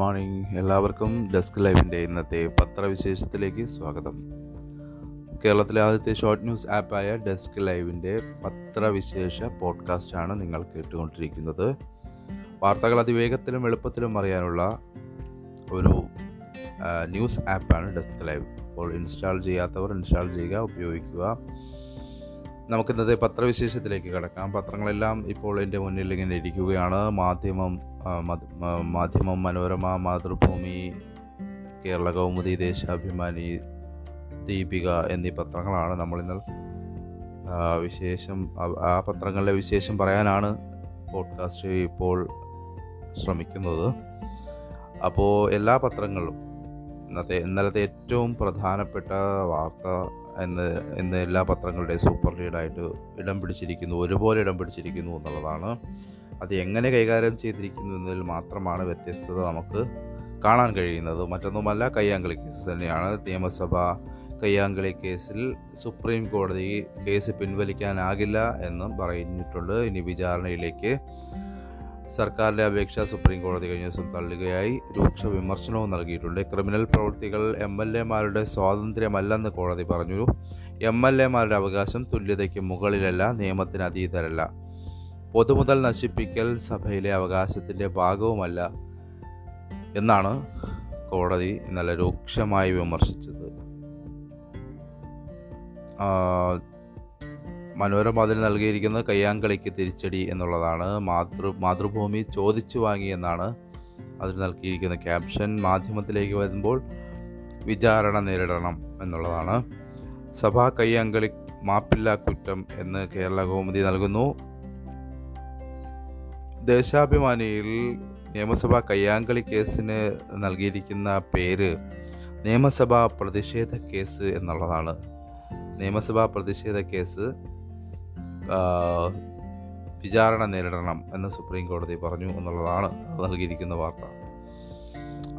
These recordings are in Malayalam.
മോർണിംഗ് എല്ലാവർക്കും ഡെസ്ക് ലൈവിന്റെ ഇന്നത്തെ പത്രവിശേഷത്തിലേക്ക് സ്വാഗതം. കേരളത്തിലെ ആദ്യത്തെ ഷോർട്ട് ന്യൂസ് ആപ്പായ ഡെസ്ക് ലൈവിന്റെ പത്രവിശേഷ പോഡ്കാസ്റ്റാണ് നിങ്ങൾ കേട്ടുകൊണ്ടിരിക്കുന്നത്. വാർത്തകൾ അതിവേഗത്തിലും എളുപ്പത്തിലും അറിയാനുള്ള ഒരു ന്യൂസ് ആപ്പാണ് ഡെസ്ക് ലൈവ് അപ്പോൾ ഇൻസ്റ്റാൾ ചെയ്യാത്തവർ ഇൻസ്റ്റാൾ ചെയ്യുക ഉപയോഗിക്കുക. നമുക്ക് ഇന്നത്തെ പത്രവിശേഷത്തിലേക്ക് കിടക്കാം. പത്രങ്ങളെല്ലാം ഇപ്പോൾ എന്റെ മുന്നിൽ ഇങ്ങനെ ഇരിക്കുകയാണ്. മാധ്യമം മാധ്യമം മനോരമ മാതൃഭൂമി കേരള കൗമുദി ദേശാഭിമാനി ദീപിക എന്നീ പത്രങ്ങളാണ് നമ്മളിന്ന് വിശേഷം ആ പത്രങ്ങളിലെ വിശേഷം പറയാനാണ് പോഡ്കാസ്റ്റ് ഇപ്പോൾ ശ്രമിക്കുന്നത്. അപ്പോൾ എല്ലാ പത്രങ്ങളും ഇന്നത്തെ ഇന്നലത്തെ ഏറ്റവും പ്രധാനപ്പെട്ട വാർത്ത എന്ന് ഇന്ന് എല്ലാ പത്രങ്ങളുടെയും സൂപ്പർ ലീഡായിട്ട് ഇടം പിടിച്ചിരിക്കുന്നു ഒരുപോലെ ഇടം പിടിച്ചിരിക്കുന്നു എന്നുള്ളതാണ്. അത് എങ്ങനെ കൈകാര്യം ചെയ്തിരിക്കുന്നു എന്നതിൽ മാത്രമാണ് വ്യത്യസ്തത നമുക്ക് കാണാൻ കഴിയുന്നത്. മറ്റൊന്നുമല്ല കയ്യാങ്കളി കേസ് തന്നെയാണ്. നിയമസഭ കയ്യാങ്കളി കേസിൽ സുപ്രീം കോടതി കേസ് പിൻവലിക്കാനാകില്ല എന്നും പറഞ്ഞിട്ടുണ്ട്. ഇനി വിചാരണയിലേക്ക് സർക്കാരിന്റെ അപേക്ഷ സുപ്രീം കോടതി കഴിഞ്ഞ ദിവസം തള്ളുകയായി. രൂക്ഷ വിമർശനവും നൽകിയിട്ടുണ്ട്. ക്രിമിനൽ പ്രവൃത്തികൾ എം എൽ എമാരുടെ സ്വാതന്ത്ര്യമല്ലെന്ന് കോടതി പറഞ്ഞു. എം എൽ എമാരുടെ അവകാശം തുല്യതയ്ക്ക് മുകളിലല്ല നിയമത്തിന് അതീതരല്ല. പൊതുമുതൽ നശിപ്പിക്കൽ സഭയിലെ അവകാശത്തിന്റെ ഭാഗവുമല്ല എന്നാണ് കോടതി ഇന്നലെ രൂക്ഷമായി വിമർശിച്ചത്. മനോരമ അതിന് നൽകിയിരിക്കുന്നത് കയ്യാങ്കളിക്ക് തിരിച്ചടി എന്നുള്ളതാണ്. മാതൃ മാതൃഭൂമി ചോദിച്ചു വാങ്ങി എന്നാണ് അതിൽ നൽകിയിരിക്കുന്ന ക്യാപ്ഷൻ. മാധ്യമത്തിലേക്ക് വരുമ്പോൾ വിചാരണ നേരിടണം എന്നുള്ളതാണ്. സഭാ കയ്യാങ്കളി മാപ്പില്ല കുറ്റം എന്ന് കേരള കോമതി നൽകുന്നു. ദേശാഭിമാനിയിൽ നിയമസഭാ കയ്യാങ്കളി കേസിന് നൽകിയിരിക്കുന്ന പേര് നിയമസഭാ പ്രതിഷേധ കേസ് എന്നുള്ളതാണ്. നിയമസഭാ പ്രതിഷേധ കേസ് വിചാരണ നേരിടണം എന്ന് സുപ്രീം കോടതി പറഞ്ഞു എന്നുള്ളതാണ് നൽകിയിരിക്കുന്ന വാർത്ത.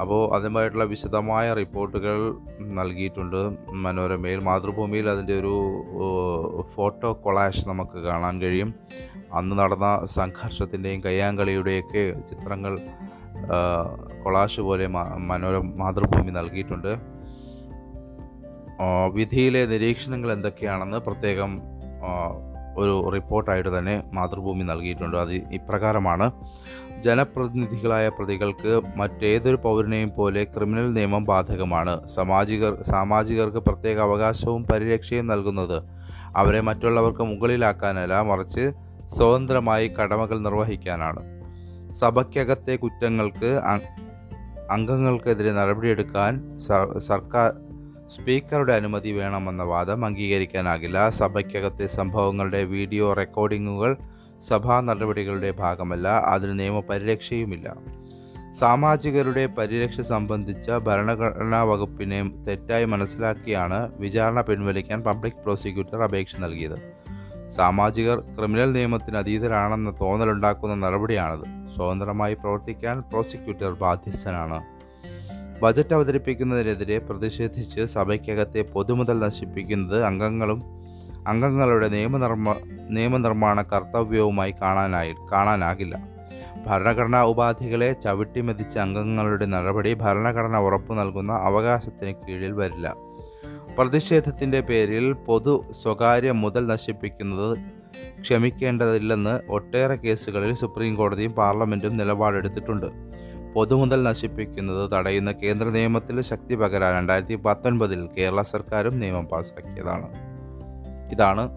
അപ്പോൾ അതുമായിട്ടുള്ള വിശദമായ റിപ്പോർട്ടുകൾ നൽകിയിട്ടുണ്ട്. മനോരമയിൽ മാതൃഭൂമിയിൽ അതിന്റെ ഒരു ഫോട്ടോ കൊളാഷ് നമുക്ക് കാണാൻ കഴിയും. അന്ന് നടന്ന സംഘർഷത്തിന്റെയും കയ്യാങ്കളിയുടെയൊക്കെ ചിത്രങ്ങൾ കൊളാഷ് പോലെ മനോര മനോരമ മാതൃഭൂമി നൽകിയിട്ടുണ്ട്. വിധിയിലെ നിരീക്ഷണങ്ങൾ എന്തൊക്കെയാണെന്ന് പ്രത്യേകം ഒരു റിപ്പോർട്ടായിട്ട് തന്നെ മാതൃഭൂമി നൽകിയിട്ടുണ്ട്. അത് ഇപ്രകാരമാണ്. ജനപ്രതിനിധികളായ പ്രതികൾക്ക് മറ്റേതൊരു പൗരനെയും പോലെ ക്രിമിനൽ നിയമം ബാധകമാണ്. സാമാജികർ സാമാജികർക്ക് പ്രത്യേക അവകാശവും പരിരക്ഷയും നൽകുന്നത് അവരെ മറ്റുള്ളവർക്ക് മുകളിലാക്കാനല്ല മറിച്ച് സ്വതന്ത്രമായി കടമകൾ നിർവഹിക്കാനാണ്. സഭയ്ക്കകത്തെ കുറ്റങ്ങൾക്ക് അംഗങ്ങൾക്കെതിരെ നടപടിയെടുക്കാൻ സർ- സർക്കാർ സ്പീക്കറുടെ അനുമതി വേണമെന്ന വാദം അംഗീകരിക്കാനാകില്ല. സഭയ്ക്കകത്തെ സംഭവങ്ങളുടെ വീഡിയോ റെക്കോർഡിങ്ങുകൾ സഭാ നടപടികളുടെ ഭാഗമല്ല. അതിന് നിയമപരിരക്ഷയുമില്ല. സാമാജികരുടെ പരിരക്ഷ സംബന്ധിച്ച ഭരണഘടനാ വകുപ്പിനെ തെറ്റായി മനസ്സിലാക്കിയാണ് വിചാരണ പിൻവലിക്കാൻ പബ്ലിക് പ്രോസിക്യൂട്ടർ അപേക്ഷ നൽകിയത്. സാമാജികർ ക്രിമിനൽ നിയമത്തിന് അതീതരാണെന്ന തോന്നലുണ്ടാക്കുന്ന നടപടിയാണിത്. സ്വതന്ത്രമായി പ്രവർത്തിക്കാൻ പ്രോസിക്യൂട്ടർ ബാധ്യസ്ഥനാണ്. ബജറ്റ് അവതരിപ്പിക്കുന്നതിനെതിരെ പ്രതിഷേധിച്ച് സഭയ്ക്കകത്തെ പൊതുമുതൽ നശിപ്പിക്കുന്നത് അംഗങ്ങളും അംഗങ്ങളുടെ നിയമനിർമ്മ നിയമനിർമ്മാണ കർത്തവ്യവുമായി കാണാനായി കാണാനാകില്ല. ഭരണഘടനാ ഉപാധികളെ ചവിട്ടിമെതിച്ച അംഗങ്ങളുടെ നടപടി ഭരണഘടന ഉറപ്പു നൽകുന്ന അവകാശത്തിന് കീഴിൽ വരില്ല. പ്രതിഷേധത്തിന്റെ പേരിൽ പൊതു സ്വകാര്യ മുതൽ നശിപ്പിക്കുന്നത് ക്ഷമിക്കേണ്ടതില്ലെന്ന് ഒട്ടേറെ കേസുകളിൽ സുപ്രീം കോടതിയും പാർലമെന്റും നിലപാടെടുത്തിട്ടുണ്ട്. പൊതുമുതൽ നശിപ്പിക്കുന്നത് തടയുന്ന കേന്ദ്ര നിയമത്തിൽ ശക്തി പകരാൻ രണ്ടായിരത്തി പത്തൊൻപതിൽ കേരള സർക്കാരും നിയമം പാസാക്കിയതാണ്. ഇതാണ്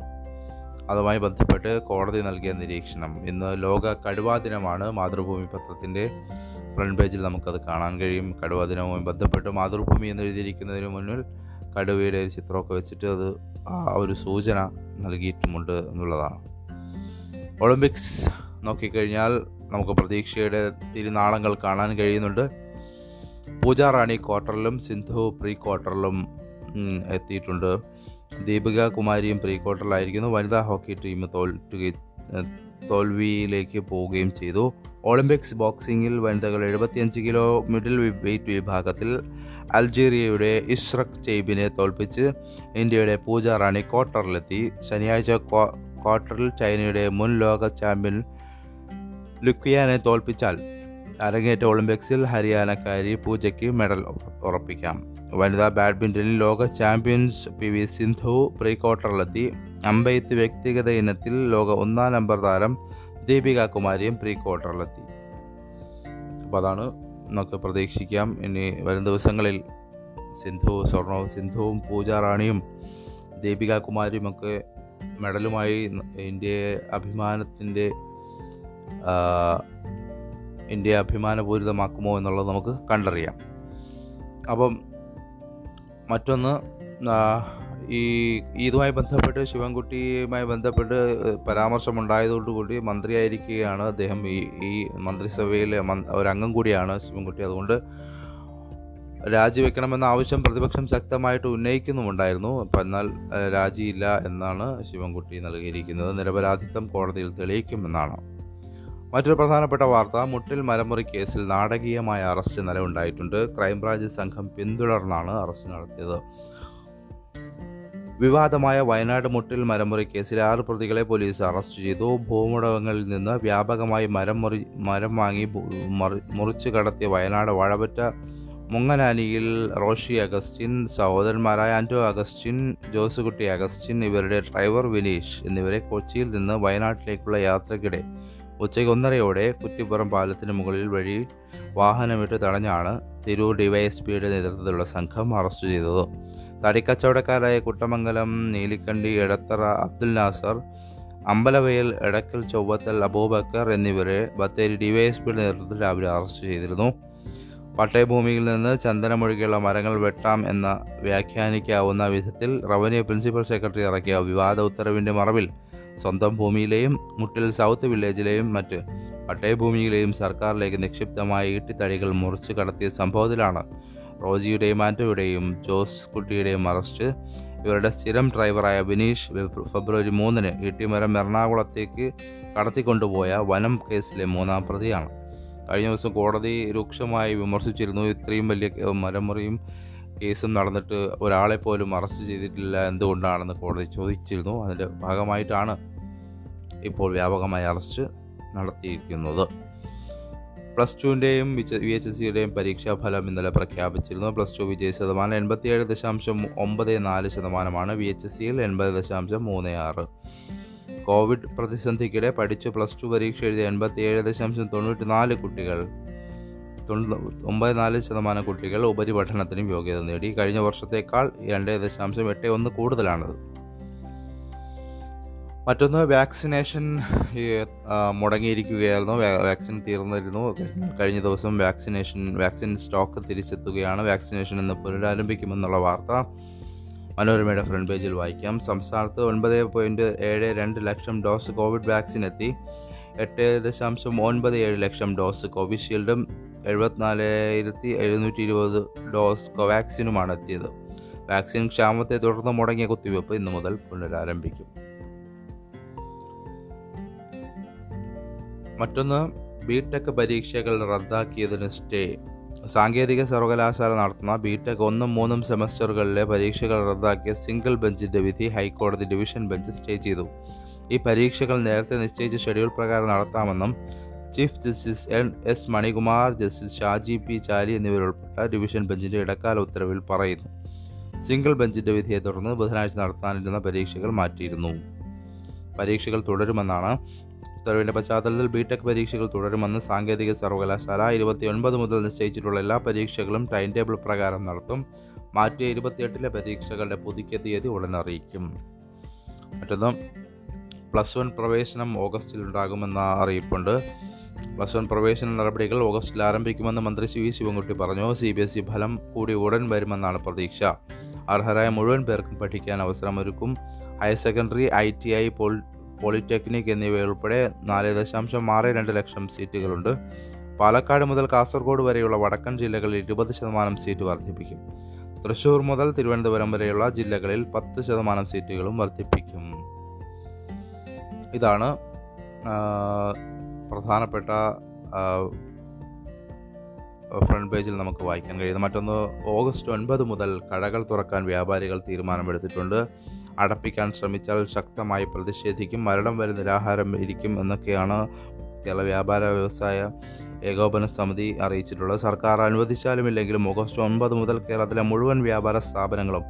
അതുമായി ബന്ധപ്പെട്ട് കോടതി നൽകിയ നിരീക്ഷണം. ഇന്ന് ലോക കടുവാ ദിനമാണ്. മാതൃഭൂമി പത്രത്തിന്റെ ഫ്രണ്ട് പേജിൽ നമുക്കത് കാണാൻ കഴിയും. കടുവാ ദിനവുമായി ബന്ധപ്പെട്ട് മാതൃഭൂമി എന്ന് എഴുതിയിരിക്കുന്നതിന് മുന്നിൽ കടുവയുടെ ഒരു ചിത്രമൊക്കെ വെച്ചിട്ട് അത് ആ ഒരു സൂചന നൽകിയിട്ടുമുണ്ട് എന്നുള്ളതാണ്. ഒളിമ്പിക്സ് നോക്കിക്കഴിഞ്ഞാൽ നമുക്ക് പ്രതീക്ഷയുടെ തിരുനാളങ്ങൾ കാണാൻ കഴിയുന്നുണ്ട്. പൂജാ റാണി ക്വാർട്ടറിലും സിന്ധു പ്രീ ക്വാർട്ടറിലും എത്തിയിട്ടുണ്ട്. ദീപിക കുമാരിയും പ്രീ ക്വാർട്ടറിലായിരിക്കുന്നു. വനിതാ ഹോക്കി ടീം തോൽക്കുകയും തോൽവിയിലേക്ക് പോവുകയും ചെയ്തു. ഒളിമ്പിക്സ് ബോക്സിംഗിൽ വനിതകൾ എഴുപത്തിയഞ്ച് കിലോ മിഡിൽ വെയ്റ്റ് വിഭാഗത്തിൽ അൾജീരിയയുടെ ഇഷ്റഖ് ചെയ്ബിനെ തോൽപ്പിച്ച് ഇന്ത്യയുടെ പൂജ റാണി ക്വാർട്ടറിലെത്തി. ശനിയാഴ്ച ക്വാർട്ടറിൽ ചൈനയുടെ മുൻ ലോക ചാമ്പ്യൻ ലുക്വിയാനെ തോൽപ്പിച്ചാൽ അരങ്ങേറ്റ ഒളിമ്പിക്സിൽ ഹരിയാനക്കാരി പൂജയ്ക്ക് മെഡൽ ഉറപ്പിക്കാം. വനിതാ ബാഡ്മിന്റണിൽ ലോക champions P V Sindhu pre ക്വാർട്ടറിലെത്തി അമ്പെയ്ത്ത് വ്യക്തിഗത ഇനത്തിൽ ലോക ഒന്നാം നമ്പർ താരം ദീപിക കുമാരിയും പ്രീ ക്വാർട്ടറിലെത്തി അപ്പോൾ അതാണ് നമുക്ക് പ്രതീക്ഷിക്കാം. ഇനി വരും ദിവസങ്ങളിൽ സിന്ധു സ്വർണവും സിന്ധുവും പൂജ റാണിയും ദീപിക കുമാരിയും ഒക്കെ മെഡലുമായി ഇന്ത്യയെ അഭിമാനത്തിന്റെ ഇന്ത്യയെ അഭിമാനപൂരിതമാക്കുമോ എന്നുള്ളത് നമുക്ക് കണ്ടറിയാം. അപ്പം മറ്റൊന്ന് ഈ ഇതുമായി ബന്ധപ്പെട്ട് ശിവൻകുട്ടിയുമായി ബന്ധപ്പെട്ട് പരാമർശമുണ്ടായതോടുകൂടി മന്ത്രിയായിരിക്കുകയാണ് അദ്ദേഹം. ഈ ഈ മന്ത്രിസഭയിലെ ഒരംഗം കൂടിയാണ് ശിവൻകുട്ടി. അതുകൊണ്ട് രാജിവെക്കണമെന്ന ആവശ്യം പ്രതിപക്ഷം ശക്തമായിട്ട് ഉന്നയിക്കുന്നുമുണ്ടായിരുന്നു. എന്നാൽ രാജിയില്ല എന്നാണ് ശിവൻകുട്ടി നൽകിയിരിക്കുന്നത്. നിരപരാധിത്വം കോടതിയിൽ തെളിയിക്കുമെന്നാണ്. മറ്റൊരു പ്രധാനപ്പെട്ട വാർത്ത മുട്ടിൽ മരമുറി കേസിൽ നാടകീയമായ അറസ്റ്റ് നിലവുണ്ടായിട്ടുണ്ട് ക്രൈംബ്രാഞ്ച് സംഘം പിന്തുടർന്നാണ് അറസ്റ്റ് നടത്തിയത്. വിവാദമായ വയനാട് മുട്ടിൽ മരമുറി കേസിൽ ആറ് പ്രതികളെ പോലീസ് അറസ്റ്റ് ചെയ്തു. ഭൂമുടകങ്ങളിൽ നിന്ന് വ്യാപകമായി മരം മുറി മരം വാങ്ങി മുറിച്ചു കടത്തിയ വയനാട് വാഴപറ്റ മുങ്ങനാനിയിൽ റോഷി അഗസ്റ്റിൻ സഹോദരന്മാരായ ആന്റോ അഗസ്റ്റിൻ ജോസുകുട്ടി അഗസ്റ്റിൻ ഇവരുടെ ഡ്രൈവർ വിനീഷ് എന്നിവരെ കൊച്ചിയിൽ നിന്ന് വയനാട്ടിലേക്കുള്ള യാത്രക്കിടെ ഉച്ചയ്ക്ക് ഒന്നരയോടെ കുറ്റിപ്പുറം പാലത്തിന് മുകളിൽ വഴി വാഹനമിട്ട് തടഞ്ഞാണ് തിരൂർ ഡിവൈഎസ്പിയുടെ നേതൃത്വത്തിലുള്ള സംഘം അറസ്റ്റ് ചെയ്തത്. തടിക്കച്ചവടക്കാരായ കുട്ടമംഗലം നീലിക്കണ്ടി എടത്തറ അബ്ദുൽ നാസർ അമ്പലവയൽ എടക്കൽ ചൊവ്വത്തൽ അബൂബക്കർ എന്നിവരെ ബത്തേരി ഡിവൈഎസ്പിയുടെ നേതൃത്വത്തിൽ രാവിലെ അറസ്റ്റ് ചെയ്തിരുന്നു. പട്ടയഭൂമിയിൽ നിന്ന് ചന്ദനമൊഴികെയുള്ള മരങ്ങൾ വെട്ടാം എന്ന വ്യാഖ്യാനിക്കാവുന്ന വിധത്തിൽ റവന്യൂ പ്രിൻസിപ്പൽ സെക്രട്ടറി ഇറക്കിയ വിവാദ ഉത്തരവിന്റെ മറവിൽ സ്വന്തം ഭൂമിയിലെയും മുട്ടിൽ സൗത്ത് വില്ലേജിലെയും മറ്റ് പട്ടയഭൂമിയിലെയും സർക്കാരിലേക്ക് നിക്ഷിപ്തമായ ഈട്ടിത്തടികൾ മുറിച്ചു കടത്തിയ സംഭവത്തിലാണ് റോജിയുടെയും ആന്റോയുടെയും ജോസ് കുട്ടിയുടെയും അറസ്റ്റ്. ഇവരുടെ സ്ഥിരം ഡ്രൈവറായ ബിനീഷ് ഫെബ്രുവരി മൂന്നിന് ഈട്ടിമരം എറണാകുളത്തേക്ക് കടത്തിക്കൊണ്ടുപോയ വനം കേസിലെ മൂന്നാം പ്രതിയാണ്. കഴിഞ്ഞ ദിവസം കോടതി രൂക്ഷമായി വിമർശിച്ചിരുന്നു. ഇത്രയും വലിയ മരമുറിയും കേസും നടന്നിട്ട് ഒരാളെ പോലും അറസ്റ്റ് ചെയ്തിട്ടില്ല എന്തുകൊണ്ടാണെന്ന് കോടതി ചോദിച്ചിരുന്നു. അതിന്റെ ഭാഗമായിട്ടാണ് ഇപ്പോൾ വ്യാപകമായി അറസ്റ്റ് നടത്തിയിരിക്കുന്നത്. പ്ലസ് ടുവിന്റെയും വി എച്ച് എസ് സിയുടെയും പരീക്ഷാ ഫലം ഇന്നലെ പ്രഖ്യാപിച്ചിരുന്നു. പ്ലസ് ടു വിജയ ശതമാനം എൺപത്തിയേഴ് ദശാംശം ഒമ്പത് നാല് ശതമാനമാണ് വി എച്ച് എസ് സിയിൽ എൺപത് ദശാംശം മൂന്ന് ആറ്. കോവിഡ് പ്രതിസന്ധിക്കിടെ പഠിച്ച് പ്ലസ് ടു പരീക്ഷ എഴുതിയ എൺപത്തിയേഴ് ദശാംശം തൊണ്ണൂറ്റി നാല് കുട്ടികൾ ഒമ്പത് നാല് ശതമാനം കുട്ടികൾ ഉപരിപഠനത്തിനും യോഗ്യത നേടി. കഴിഞ്ഞ വർഷത്തേക്കാൾ രണ്ട് ദശാംശം എട്ട് ഒന്ന് കൂടുതലാണത്. മറ്റൊന്ന് വാക്സിനേഷൻ മുടങ്ങിയിരിക്കുകയായിരുന്നു. വാക്സിൻ തീർന്നിരുന്നു. കഴിഞ്ഞ ദിവസം വാക്സിനേഷൻ വാക്സിൻ സ്റ്റോക്ക് തിരിച്ചെത്തുകയാണ്. വാക്സിനേഷൻ ഇന്ന് പുനരാരംഭിക്കുമെന്നുള്ള വാർത്ത മനോരമയുടെ ഫ്രണ്ട് പേജിൽ വായിക്കാം. സംസ്ഥാനത്ത് ഒൻപത് പോയിന്റ് ഏഴ് രണ്ട് ലക്ഷം ഡോസ് കോവിഡ് വാക്സിൻ എത്തി എട്ട് ദശാംശം ഒൻപത് ഏഴ് ലക്ഷം ഡോസ് കോവിഷീൽഡും എഴുപത്തിനാലായിരത്തി എഴുന്നൂറ്റി ഇരുപത് ഡോസ് കോവാക്സിനുമാണ് എത്തിയത് വാക്സിൻ ക്ഷാമത്തെ തുടർന്ന് മുടങ്ങിയ കുത്തിവയ്പ്പ് ഇന്നു മുതൽ പുനരാരംഭിക്കും. മറ്റൊന്ന് ബിടെക് പരീക്ഷകൾ റദ്ദാക്കിയതിന് സ്റ്റേ. സാങ്കേതിക സർവകലാശാല നടത്തുന്ന ബിടെക് ഒന്നും മൂന്നും സെമസ്റ്ററുകളിലെ പരീക്ഷകൾ റദ്ദാക്കിയ സിംഗിൾ ബെഞ്ചിന്റെ വിധി ഹൈക്കോടതി ഡിവിഷൻ ബെഞ്ച് സ്റ്റേ ചെയ്തു. ഈ പരീക്ഷകൾ നേരത്തെ നിശ്ചയിച്ച ഷെഡ്യൂൾ പ്രകാരം നടത്താമെന്നും chief justice N S Manikumar justice Shaji P Chaly എന്നിവരുൾപ്പെട്ട division ബെഞ്ചിന്റെ ഇടക്കാല ഉത്തരവിൽ പറയുന്നു. സിംഗിൾ ബെഞ്ചിന്റെ വിധിയെ തുടർന്ന് ബുധനാഴ്ച നടത്താനിരുന്ന പരീക്ഷകൾ മാറ്റിയിരുന്നു. പരീക്ഷകൾ തുടരുമെന്നാണ് ഉത്തരവിന്റെ പശ്ചാത്തലത്തിൽ ബിടെക് പരീക്ഷകൾ തുടരുമെന്ന് സാങ്കേതിക സർവകലാശാല ഇരുപത്തിയൊൻപത് മുതൽ നിശ്ചയിച്ചിട്ടുള്ള എല്ലാ പരീക്ഷകളും ടൈം ടേബിൾ പ്രകാരം നടത്തും. മാറ്റിയ ഇരുപത്തിയെട്ടിലെ പരീക്ഷകളുടെ പുതുക്കിയ തീയതി ഉടൻ അറിയിക്കും. മറ്റൊന്ന് പ്ലസ് വൺ പ്രവേശനം ഓഗസ്റ്റിൽ ഉണ്ടാകുമെന്ന അറിയിപ്പുണ്ട്. പ്ലസ് വൺ പ്രവേശന നടപടികൾ ഓഗസ്റ്റിൽ ആരംഭിക്കുമെന്ന് മന്ത്രി സി വി ശിവൻകുട്ടി പറഞ്ഞു. സി ബി എസ് ഇ ഫലം കൂടി ഉടൻ വരുമെന്നാണ് പ്രതീക്ഷ. അർഹരായ മുഴുവൻ പേർക്കും പഠിക്കാൻ അവസരമൊരുക്കും. Higher secondary I T I poly polytechnic എന്നിവയുൾപ്പെടെ നാല് ദശാംശം ആറ് രണ്ട് ലക്ഷം സീറ്റുകളുണ്ട്. പാലക്കാട് മുതൽ കാസർഗോഡ് വരെയുള്ള വടക്കൻ ജില്ലകളിൽ ഇരുപത് ശതമാനം സീറ്റ് വർദ്ധിപ്പിക്കും. തൃശൂർ മുതൽ തിരുവനന്തപുരം വരെയുള്ള ജില്ലകളിൽ പത്ത് ശതമാനം സീറ്റുകളും വർദ്ധിപ്പിക്കും. ഇതാണ് പ്രധാനപ്പെട്ട ഫ്രണ്ട് പേജിൽ നമുക്ക് വായിക്കാൻ കഴിയുന്നത്. മറ്റൊന്ന് ഓഗസ്റ്റ് ഒൻപത് മുതൽ കടകൾ തുറക്കാൻ വ്യാപാരികൾ തീരുമാനമെടുത്തിട്ടുണ്ട്. അടപ്പിക്കാൻ ശ്രമിച്ചാൽ ശക്തമായി പ്രതിഷേധിക്കും മരണം വരെ നിരാഹാരം ഇരിക്കും എന്നൊക്കെയാണ് കേരള വ്യാപാര വ്യവസായ ഏകോപന സമിതി അറിയിച്ചിട്ടുള്ളത്. സർക്കാർ അനുവദിച്ചാലും ഇല്ലെങ്കിലും ഓഗസ്റ്റ് ഒൻപത് മുതൽ കേരളത്തിലെ മുഴുവൻ വ്യാപാര സ്ഥാപനങ്ങളും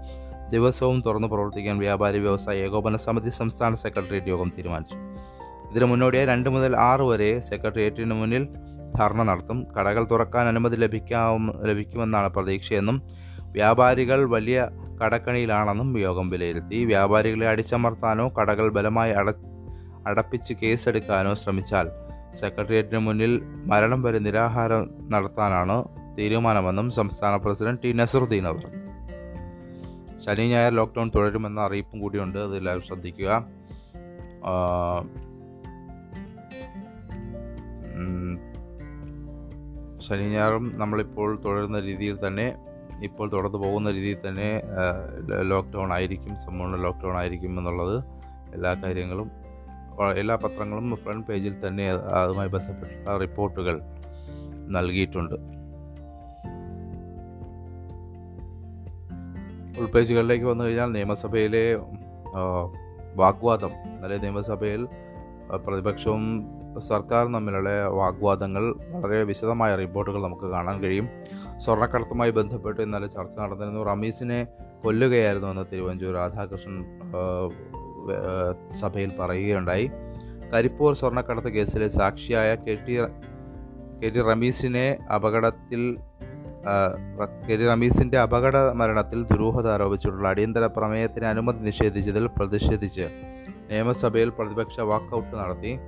ദിവസവും തുറന്നു പ്രവർത്തിക്കാൻ വ്യാപാരി വ്യവസായ ഏകോപന സമിതി സംസ്ഥാന സെക്രട്ടേറിയറ്റ് യോഗം തീരുമാനിച്ചു. ഇതിനു മുന്നോടിയായി രണ്ട് മുതൽ ആറ് വരെ സെക്രട്ടേറിയറ്റിന് മുന്നിൽ ധർണ നടത്തും. കടകൾ തുറക്കാൻ അനുമതി ലഭിക്കാവും ലഭിക്കുമെന്നാണ് പ്രതീക്ഷയെന്നും വ്യാപാരികൾ വലിയ കടക്കണിയിലാണെന്നും യോഗം വിലയിരുത്തി. വ്യാപാരികളെ അടിച്ചമർത്താനോ കടകൾ ബലമായി അട അടപ്പിച്ച് കേസെടുക്കാനോ ശ്രമിച്ചാൽ സെക്രട്ടേറിയറ്റിന് മുന്നിൽ മരണം വരെ നിരാഹാരം നടത്താനാണ് തീരുമാനമെന്നും സംസ്ഥാന പ്രസിഡന്റ് ടി നസറുദ്ദീൻ പറഞ്ഞു. ശനി ഞായർ ലോക്ക്ഡൗൺ തുടരുമെന്ന അറിയിപ്പും കൂടിയുണ്ട്. അത് എല്ലാവരും ശ്രദ്ധിക്കുക. ശനി ഞായറും നമ്മളിപ്പോൾ തുടരുന്ന രീതിയിൽ തന്നെ ഇപ്പോൾ തുടർന്ന് പോകുന്ന രീതിയിൽ തന്നെ ലോക്ക്ഡൗൺ ആയിരിക്കും സമ്പൂർണ ലോക്ക്ഡൗൺ ആയിരിക്കും എന്നുള്ളത് എല്ലാ കാര്യങ്ങളും എല്ലാ പത്രങ്ങളും ഫ്രണ്ട് പേജിൽ തന്നെ അതുമായി ബന്ധപ്പെട്ട റിപ്പോർട്ടുകൾ നൽകിയിട്ടുണ്ട്. ഉൾപേജുകളിലേക്ക് വന്നു കഴിഞ്ഞാൽ നിയമസഭയിലെ വാഗ്വാദം ഇന്നലെ നിയമസഭയിൽ പ്രതിപക്ഷവും സർക്കാരും തമ്മിലുള്ള വാഗ്വാദങ്ങൾ വളരെ വിശദമായ റിപ്പോർട്ടുകൾ നമുക്ക് കാണാൻ കഴിയും. സ്വർണക്കടത്തുമായി ബന്ധപ്പെട്ട് ഇന്നലെ ചർച്ച നടന്നിരുന്നു. റമീസിനെ കൊല്ലുകയായിരുന്നു എന്ന് തിരുവഞ്ചൂർ രാധാകൃഷ്ണൻ സഭയിൽ പറയുകയുണ്ടായി. കരിപ്പൂർ സ്വർണക്കടത്ത് കേസിലെ സാക്ഷിയായ കെ ടി കെ ടി റമീസിനെ അപകടത്തിൽ കെ ടി റമീസിന്റെ അപകട മരണത്തിൽ ദുരൂഹത ആരോപിച്ചിട്ടുള്ള അടിയന്തര പ്രമേയത്തിന് അനുമതി നിഷേധിച്ചതിൽ പ്രതിഷേധിച്ച് നിയമസഭയിൽ പ്രതിപക്ഷ വാക്കൗട്ട് നടത്തി.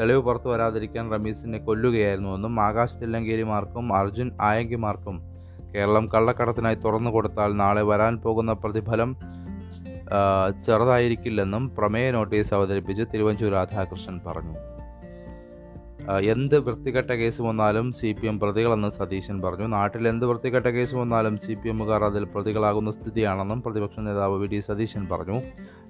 തെളിവ് പുറത്തു വരാതിരിക്കാൻ റമീസിനെ കൊല്ലുകയായിരുന്നുവെന്നും ആകാശ് തില്ലങ്കേരിമാർക്കും അർജുൻ ആയങ്കിമാർക്കും കേരളം കള്ളക്കടത്തിനായി തുറന്നു കൊടുത്താൽ നാളെ വരാൻ പോകുന്ന പ്രതിഫലം ചെറുതായിരിക്കില്ലെന്നും പ്രമേയ നോട്ടീസ് അവതരിപ്പിച്ച് തിരുവഞ്ചൂർ രാധാകൃഷ്ണൻ പറഞ്ഞു. എന്ത് വൃത്തികെട്ട കേസ് വന്നാലും സി പി എം പ്രതികളെന്ന് സതീശൻ പറഞ്ഞു. നാട്ടിൽ എന്ത് വൃത്തികെട്ട കേസ് വന്നാലും സി പി എമ്മുകാർ അതിൽ പ്രതികളാകുന്ന സ്ഥിതിയാണെന്നും പ്രതിപക്ഷ നേതാവ് വി ഡി സതീശൻ പറഞ്ഞു.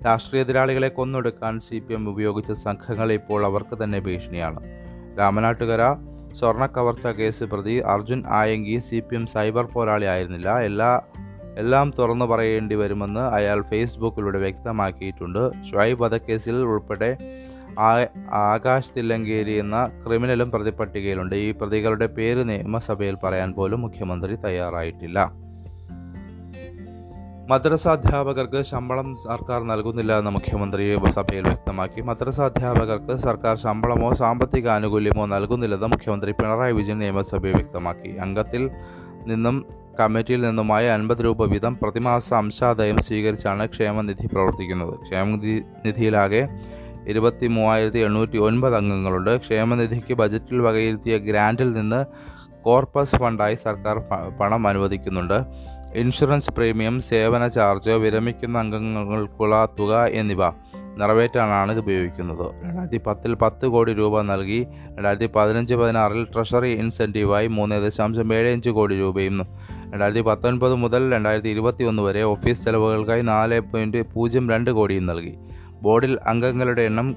രാഷ്ട്രീയ എതിരാളികളെ കൊന്നൊടുക്കാൻ സി പി എം ഉപയോഗിച്ച സംഘങ്ങൾ ഇപ്പോൾ അവർക്ക് തന്നെ ഭീഷണിയാണ്. രാമനാട്ടുകര സ്വർണ കവർച്ച കേസ് പ്രതി Arjun Ayanki C P M cyber പോരാളി ആയിരുന്നില്ല. എല്ലാ എല്ലാം തുറന്നു പറയേണ്ടി വരുമെന്ന് അയാൾ ഫേസ്ബുക്കിലൂടെ വ്യക്തമാക്കിയിട്ടുണ്ട്. ഷുഐബ് വധക്കേസിൽ ഉൾപ്പെടെ ആകാശ് തില്ലങ്കേരി എന്ന ക്രിമിനലും പ്രതിപട്ടികയിലുണ്ട് ഈ പ്രതികളുടെ പേര് നിയമസഭയിൽ പറയാൻ പോലും മുഖ്യമന്ത്രി തയ്യാറായിട്ടില്ല. മദ്രസ അധ്യാപകർക്ക് ശമ്പളം സർക്കാർ നൽകുന്നില്ല എന്ന് മുഖ്യമന്ത്രി സഭയിൽ വ്യക്തമാക്കി. മദ്രസ അധ്യാപകർക്ക് സർക്കാർ ശമ്പളമോ സാമ്പത്തിക ആനുകൂല്യമോ നൽകുന്നില്ലെന്ന് മുഖ്യമന്ത്രി പിണറായി വിജയൻ നിയമസഭയിൽ വ്യക്തമാക്കി. അംഗത്തിൽ നിന്നും കമ്മിറ്റിയിൽ നിന്നുമായി അൻപത് രൂപ വീതം പ്രതിമാസ അംശാദയം സ്വീകരിച്ചാണ് ക്ഷേമനിധി പ്രവർത്തിക്കുന്നത്. ക്ഷേമനിധി നിധിയിലാകെ ഇരുപത്തി മൂവായിരത്തി എണ്ണൂറ്റി ഒൻപത് അംഗങ്ങളുണ്ട്. ക്ഷേമനിധിക്ക് ബജറ്റിൽ വകയിരുത്തിയ ഗ്രാന്റിൽ നിന്ന് കോർപ്പസ് ഫണ്ടായി സർക്കാർ പണം അനുവദിക്കുന്നുണ്ട്. ഇൻഷുറൻസ് പ്രീമിയം സേവന ചാർജ് വിരമിക്കുന്ന അംഗങ്ങൾക്കുള്ള തുക എന്നിവ നിറവേറ്റാനാണ് ഇത് ഉപയോഗിക്കുന്നത്. രണ്ടായിരത്തി പത്തിൽ പത്ത് കോടി രൂപ നൽകി രണ്ടായിരത്തി പതിനഞ്ച് പതിനാറിൽ ട്രഷറി ഇൻസെന്റീവായി മൂന്ന് ദശാംശം ഏഴ് അഞ്ച് കോടി രൂപയും രണ്ടായിരത്തി പത്തൊൻപത് മുതൽ രണ്ടായിരത്തി ഇരുപത്തി ഒന്ന് വരെ ഓഫീസ് ചെലവുകൾക്കായി നാല് പോയിന്റ് പൂജ്യം രണ്ട് കോടിയും നൽകി. ബോർഡിൽ അംഗങ്ങളുടെ എണ്ണം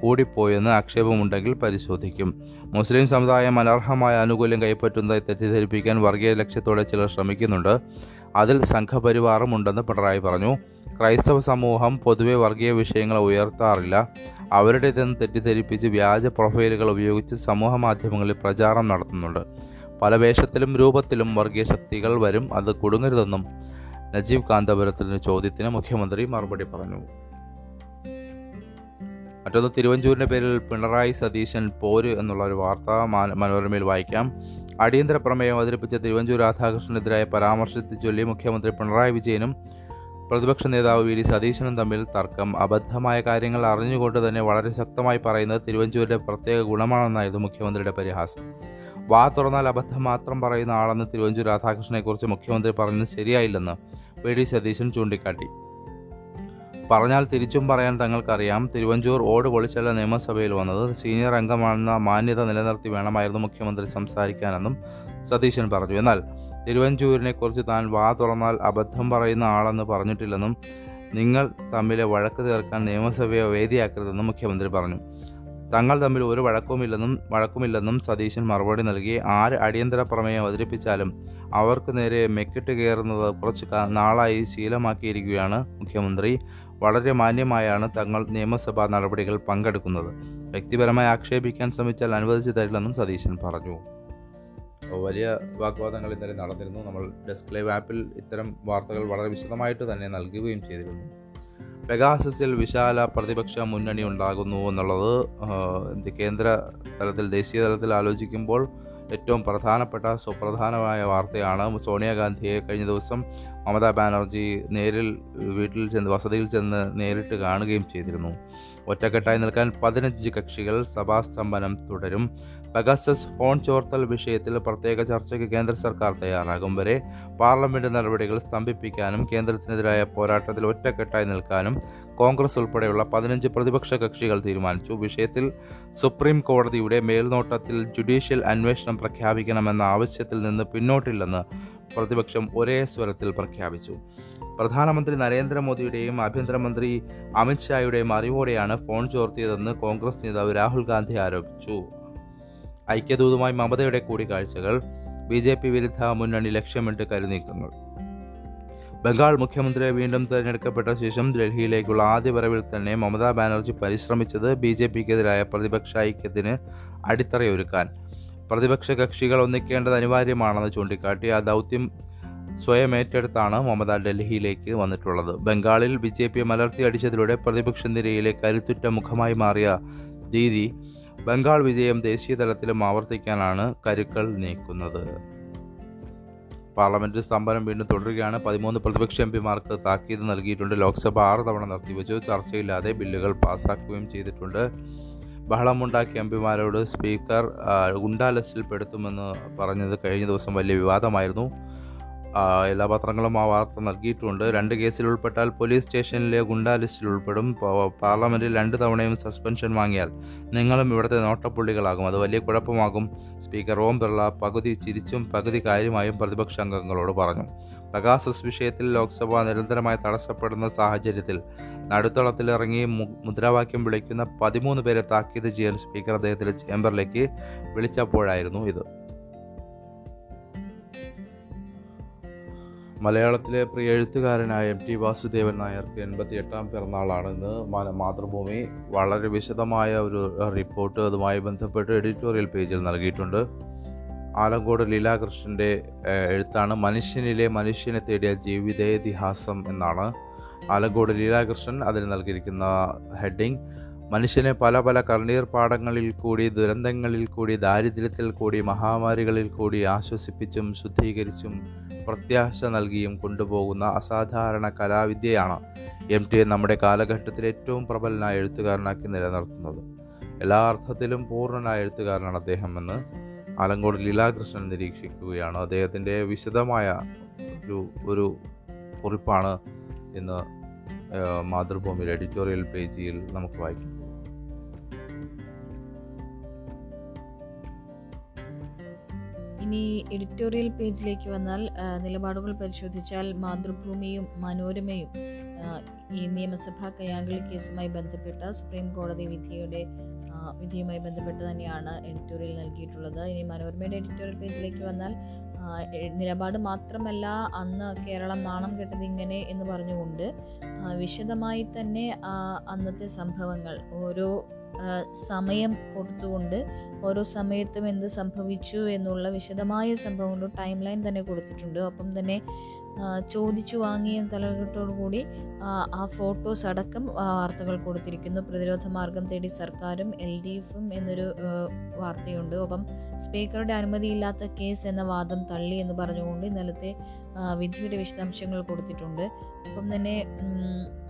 കൂടിപ്പോയെന്ന് ആക്ഷേപമുണ്ടെങ്കിൽ പരിശോധിക്കും. മുസ്ലിം സമുദായം അനർഹമായ ആനുകൂല്യം കൈപ്പറ്റുന്നതായി തെറ്റിദ്ധരിപ്പിക്കാൻ വർഗീയ ലക്ഷ്യത്തോടെ ചിലർ ശ്രമിക്കുന്നുണ്ട്. അതിൽ സംഘപരിവാറും ഉണ്ടെന്ന് പിണറായി പറഞ്ഞു. ക്രൈസ്തവ സമൂഹം പൊതുവെ വർഗീയ വിഷയങ്ങൾ ഉയർത്താറില്ല. അവരുടേതെന്ന് തെറ്റിദ്ധരിപ്പിച്ച് വ്യാജ പ്രൊഫൈലുകൾ ഉപയോഗിച്ച് സമൂഹ മാധ്യമങ്ങളിൽ പ്രചാരണം നടത്തുന്നുണ്ട്. പല വേഷത്തിലും രൂപത്തിലും വർഗീയ ശക്തികൾ വരും. അത് കുടുങ്ങരുതെന്നും നജീബ് കാന്തപുരത്തിന്റെ ചോദ്യത്തിന് മുഖ്യമന്ത്രി മറുപടി പറഞ്ഞു. മറ്റൊന്ന് തിരുവഞ്ചൂരിന്റെ പേരിൽ പിണറായി സതീശൻ പോര് എന്നുള്ള ഒരു വാർത്ത മനോരമയിൽ വായിക്കാം. അടിയന്തര പ്രമേയം അവതരിപ്പിച്ച തിരുവഞ്ചൂർ രാധാകൃഷ്ണനെതിരായ പരാമർശത്തെ ചൊല്ലി മുഖ്യമന്ത്രി പിണറായി വിജയനും പ്രതിപക്ഷ നേതാവ് വി ഡി സതീശനും തമ്മിൽ തർക്കം. അബദ്ധമായ കാര്യങ്ങൾ അറിഞ്ഞുകൊണ്ട് തന്നെ വളരെ ശക്തമായി പറയുന്നത് തിരുവഞ്ചൂരിന്റെ പ്രത്യേക ഗുണമാണെന്നായിരുന്നു മുഖ്യമന്ത്രിയുടെ പരിഹാസം. വാ തുറന്നാൽ അബദ്ധം മാത്രം പറയുന്ന ആളെന്ന് തിരുവഞ്ചൂർ രാധാകൃഷ്ണനെക്കുറിച്ച് മുഖ്യമന്ത്രി പറഞ്ഞത് ശരിയായില്ലെന്ന് വി ഡി സതീശൻ ചൂണ്ടിക്കാട്ടി. പറഞ്ഞാൽ തിരിച്ചും പറയാൻ തങ്ങൾക്കറിയാം. തിരുവഞ്ചൂർ ഓട് പൊളിച്ചല്ല നിയമസഭയിൽ വന്നത്. സീനിയർ അംഗമാണെന്ന മാന്യത നിലനിർത്തി വേണമായിരുന്നു മുഖ്യമന്ത്രി സംസാരിക്കാനെന്നും സതീശൻ പറഞ്ഞു. എന്നാൽ തിരുവഞ്ചൂരിനെ കുറിച്ച് താൻ വാ തുറന്നാൽ അബദ്ധം പറയുന്ന ആളെന്ന് പറഞ്ഞിട്ടില്ലെന്നും നിങ്ങൾ തമ്മിലെ വഴക്ക് തീർക്കാൻ നിയമസഭയെ വേദിയാക്കരുതെന്നും മുഖ്യമന്ത്രി പറഞ്ഞു. തങ്ങൾ തമ്മിൽ ഒരു വഴക്കുമില്ലെന്നും വഴക്കുമില്ലെന്നും സതീശൻ മറുപടി നൽകി. ആര് അടിയന്തര പ്രമേയം അവതരിപ്പിച്ചാലും അവർക്ക് നേരെ മെക്കിട്ട് കയറുന്നത് കുറച്ച് നാളായി ശീലമാക്കിയിരിക്കുകയാണ് മുഖ്യമന്ത്രി. വളരെ മാന്യമായാണ് തങ്ങൾ നിയമസഭാ നടപടികൾ പങ്കെടുക്കുന്നത്. വ്യക്തിപരമായി ആക്ഷേപിക്കാൻ ശ്രമിച്ചാൽ അനുവദിച്ചു തരില്ലെന്നും സതീശൻ പറഞ്ഞു. വലിയ വാഗ്വാദങ്ങൾ ഇന്നലെ നടന്നിരുന്നു. നമ്മൾ ഡെസ്ക് ലൈവ് ആപ്പിൽ ഇത്തരം വാർത്തകൾ വളരെ വിശദമായിട്ട് തന്നെ നൽകുകയും ചെയ്തിരുന്നു. പെഗാസസിൽ വിശാല പ്രതിപക്ഷ മുന്നണി ഉണ്ടാകുന്നു എന്നുള്ളത് കേന്ദ്ര തലത്തിൽ ദേശീയ തലത്തിൽ ആലോചിക്കുമ്പോൾ ഏറ്റവും പ്രധാനപ്പെട്ട സുപ്രധാനമായ വാർത്തയാണ്. സോണിയാഗാന്ധിയെ കഴിഞ്ഞ ദിവസം മമതാ ബാനർജി നേരിൽ വീട്ടിൽ ചെന്ന് വസതിയിൽ ചെന്ന് നേരിട്ട് കാണുകയും ചെയ്തിരുന്നു. ഒറ്റക്കെട്ടായി നിൽക്കാൻ പതിനഞ്ച് കക്ഷികൾ സഭാസ്തംഭനം തുടരും. പെഗസസ് ഫോൺ ചോർത്തൽ വിഷയത്തിൽ പ്രത്യേക ചർച്ചയ്ക്ക് കേന്ദ്ര സർക്കാർ തയ്യാറാകും വരെ. പാർലമെന്റ് നടപടികൾ സ്തംഭിപ്പിക്കാനും കേന്ദ്രത്തിനെതിരായ പോരാട്ടത്തിൽ ഒറ്റക്കെട്ടായി നിൽക്കാനും കോൺഗ്രസ് ഉൾപ്പെടെയുള്ള പതിനഞ്ച് പ്രതിപക്ഷ കക്ഷികൾ തീരുമാനിച്ചു. വിഷയത്തിൽ സുപ്രീം കോടതിയുടെ മേൽനോട്ടത്തിൽ ജുഡീഷ്യൽ അന്വേഷണം പ്രഖ്യാപിക്കണമെന്ന ആവശ്യത്തിൽ നിന്ന് പിന്നോട്ടില്ലെന്ന് പ്രതിപക്ഷം ഒരേ സ്വരത്തിൽ പ്രഖ്യാപിച്ചു. പ്രധാനമന്ത്രി നരേന്ദ്രമോദിയുടെയും ആഭ്യന്തരമന്ത്രി അമിത്ഷായുടെയും അറിവോടെയാണ് ഫോൺ ചോർത്തിയതെന്ന് കോൺഗ്രസ് നേതാവ് രാഹുൽ ഗാന്ധി ആരോപിച്ചു. ഐക്യദൂതുമായി മമതയുടെ കൂടിക്കാഴ്ചകൾ ബി ജെ പി വിരുദ്ധ മുന്നണി ലക്ഷ്യമിട്ട് കരുനീക്കങ്ങൾ. ബംഗാൾ മുഖ്യമന്ത്രിയെ വീണ്ടും തിരഞ്ഞെടുക്കപ്പെട്ട ശേഷം ഡൽഹിയിലേക്കുള്ള ആദ്യ വരവിൽ തന്നെ മമതാ ബാനർജി പരിശ്രമിച്ചത് ബി ജെ പിക്കെതിരായ പ്രതിപക്ഷ ഐക്യത്തിന് അടിത്തറയൊരുക്കാൻ പ്രതിപക്ഷ കക്ഷികൾ ഒന്നിക്കേണ്ടത് അനിവാര്യമാണെന്ന് ചൂണ്ടിക്കാട്ടി ആ ദൗത്യം സ്വയം ഏറ്റെടുത്താണ് മമത ഡൽഹിയിലേക്ക് വന്നിട്ടുള്ളത്. ബംഗാളിൽ ബി ജെ പി മലർത്തിയടിച്ചതിലൂടെ പ്രതിപക്ഷ നിരയിലെ കരുത്തുറ്റ മുഖമായി മാറിയ രീതി ബംഗാൾ വിജയം ദേശീയ തലത്തിലും ആവർത്തിക്കാനാണ് കരുക്കൾ നീക്കുന്നത്. പാർലമെന്റ് സ്തംഭനം വീണ്ടും തുടരുകയാണ്. പതിമൂന്ന് പ്രതിപക്ഷ എം പിമാർക്ക് താക്കീത് നൽകിയിട്ടുണ്ട്. ലോക്സഭ ആറ് തവണ നിർത്തിവെച്ചു. ചർച്ചയില്ലാതെ ബില്ലുകൾ പാസാക്കുകയും ചെയ്തിട്ടുണ്ട്. ബഹളമുണ്ടാക്കിയ എം പിമാരോട് സ്പീക്കർ ഗുണ്ടാ ലിസ്റ്റിൽ പെടുത്തുമെന്ന് പറഞ്ഞത് കഴിഞ്ഞ ദിവസം വലിയ വിവാദമായിരുന്നു. എല്ലാ പത്രങ്ങളും ആ വാർത്ത നൽകിയിട്ടുണ്ട്. രണ്ട് കേസിൽ ഉൾപ്പെട്ടാൽ പോലീസ് സ്റ്റേഷനിലെ ഗുണ്ടാ ലിസ്റ്റിൽ ഉൾപ്പെടും പാർലമെന്റിൽ രണ്ട് തവണയും സസ്പെൻഷൻ വാങ്ങിയാൽ നിങ്ങളും ഇവിടുത്തെ നോട്ടപ്പുള്ളികളാകും. അത് വലിയ കുഴപ്പമാകും. സ്പീക്കർ ഓം ബിർള പകുതി ചിരിച്ചും പകുതി കാര്യമായും പ്രതിപക്ഷ അംഗങ്ങളോട് പറഞ്ഞു. പ്രകാശസ് വിഷയത്തിൽ ലോക്സഭ നിരന്തരമായി തടസ്സപ്പെടുന്ന സാഹചര്യത്തിൽ നടുത്തളത്തിലിറങ്ങി മുദ്രാവാക്യം വിളിക്കുന്ന പതിമൂന്ന് പേരെ താക്കീത് ചെയ്യാൻ സ്പീക്കർ അദ്ദേഹത്തിന്റെ ചേംബറിലേക്ക് വിളിച്ചപ്പോഴായിരുന്നു ഇത്. മലയാളത്തിലെ പ്രിയ എഴുത്തുകാരനായ എം ടി വാസുദേവൻ നായർക്ക് എൺപത്തി എട്ടാം പിറന്നാളാണ് ഇന്ന് മാതൃഭൂമി. വളരെ വിശദമായ ഒരു റിപ്പോർട്ട് അതുമായി ബന്ധപ്പെട്ട് എഡിറ്റോറിയൽ പേജിൽ നൽകിയിട്ടുണ്ട്. ആലങ്കോട് ലീലാകൃഷ്ണന്റെ എഴുത്താണ് മനുഷ്യനിലെ മനുഷ്യനെ തേടിയ ജീവിതേതിഹാസം എന്നാണ്. ആലങ്കോട് ലീലാകൃഷ്ണൻ അതിന് നൽകിയിരിക്കുന്ന ഹെഡിങ്. മനുഷ്യനെ പല പല കർണീർ പാടങ്ങളിൽ കൂടി ദുരന്തങ്ങളിൽ കൂടി ദാരിദ്ര്യത്തിൽ കൂടി മഹാമാരികളിൽ കൂടി ആശ്വസിപ്പിച്ചും ശുദ്ധീകരിച്ചും പ്രത്യാശ നൽകിയും കൊണ്ടുപോകുന്ന അസാധാരണ കലാവിദ്യയാണ് എം ടി എ നമ്മുടെ കാലഘട്ടത്തിൽ ഏറ്റവും പ്രബലനായ എഴുത്തുകാരനാക്കി നിലനിർത്തുന്നത്. എല്ലാ അർത്ഥത്തിലും പൂർണനായ എഴുത്തുകാരനാണ് അദ്ദേഹം എന്ന് ആലങ്കോട് ലീലാകൃഷ്ണൻ നിരീക്ഷിക്കുകയാണ്. അദ്ദേഹത്തിന്റെ വിശദമായ ഒരു ഒരു കുറിപ്പാണ് ഇന്ന് മാതൃഭൂമിയിൽ എഡിറ്റോറിയൽ പേജിൽ നമുക്ക് വായിക്കാം. ഇനി എഡിറ്റോറിയൽ പേജിലേക്ക് വന്നാൽ നിലപാടുകൾ പരിശോധിച്ചാൽ മാതൃഭൂമിയും മനോരമയും ഈ നിയമസഭാ കയ്യാങ്കളി കേസുമായി ബന്ധപ്പെട്ട സുപ്രീം കോടതി വിധിയുടെ വിധിയുമായി ബന്ധപ്പെട്ട് തന്നെയാണ് എഡിറ്റോറിയൽ നൽകിയിട്ടുള്ളത്. ഇനി മനോരമയുടെ എഡിറ്റോറിയൽ പേജിലേക്ക് വന്നാൽ നിലപാട് മാത്രമല്ല അന്ന് കേരളം നാണം കെട്ടത് ഇങ്ങനെ എന്ന് പറഞ്ഞുകൊണ്ട് വിശദമായി തന്നെ അന്നത്തെ സംഭവങ്ങൾ ഓരോ സമയം കൊടുത്തുകൊണ്ട് ഓരോ സമയത്തും എന്ത് സംഭവിച്ചു എന്നുള്ള വിശദമായ സംഭവങ്ങളും ടൈം ലൈൻ തന്നെ കൊടുത്തിട്ടുണ്ട്. ഒപ്പം തന്നെ ചോദിച്ചു വാങ്ങിയ തലകെട്ടോടുകൂടി ആ ഫോട്ടോസ് അടക്കം വാർത്തകൾ കൊടുത്തിരിക്കുന്നു. പ്രതിരോധ മാർഗം തേടി സർക്കാരും എൽ ഡി എഫും എന്നൊരു വാർത്തയുണ്ട്. ഒപ്പം സ്പീക്കറുടെ അനുമതിയില്ലാത്ത കേസ് എന്ന വാദം തള്ളി എന്ന് പറഞ്ഞുകൊണ്ട് ഇന്നലത്തെ വിധിയുടെ വിശദാംശങ്ങൾ കൊടുത്തിട്ടുണ്ട്. ഒപ്പം തന്നെ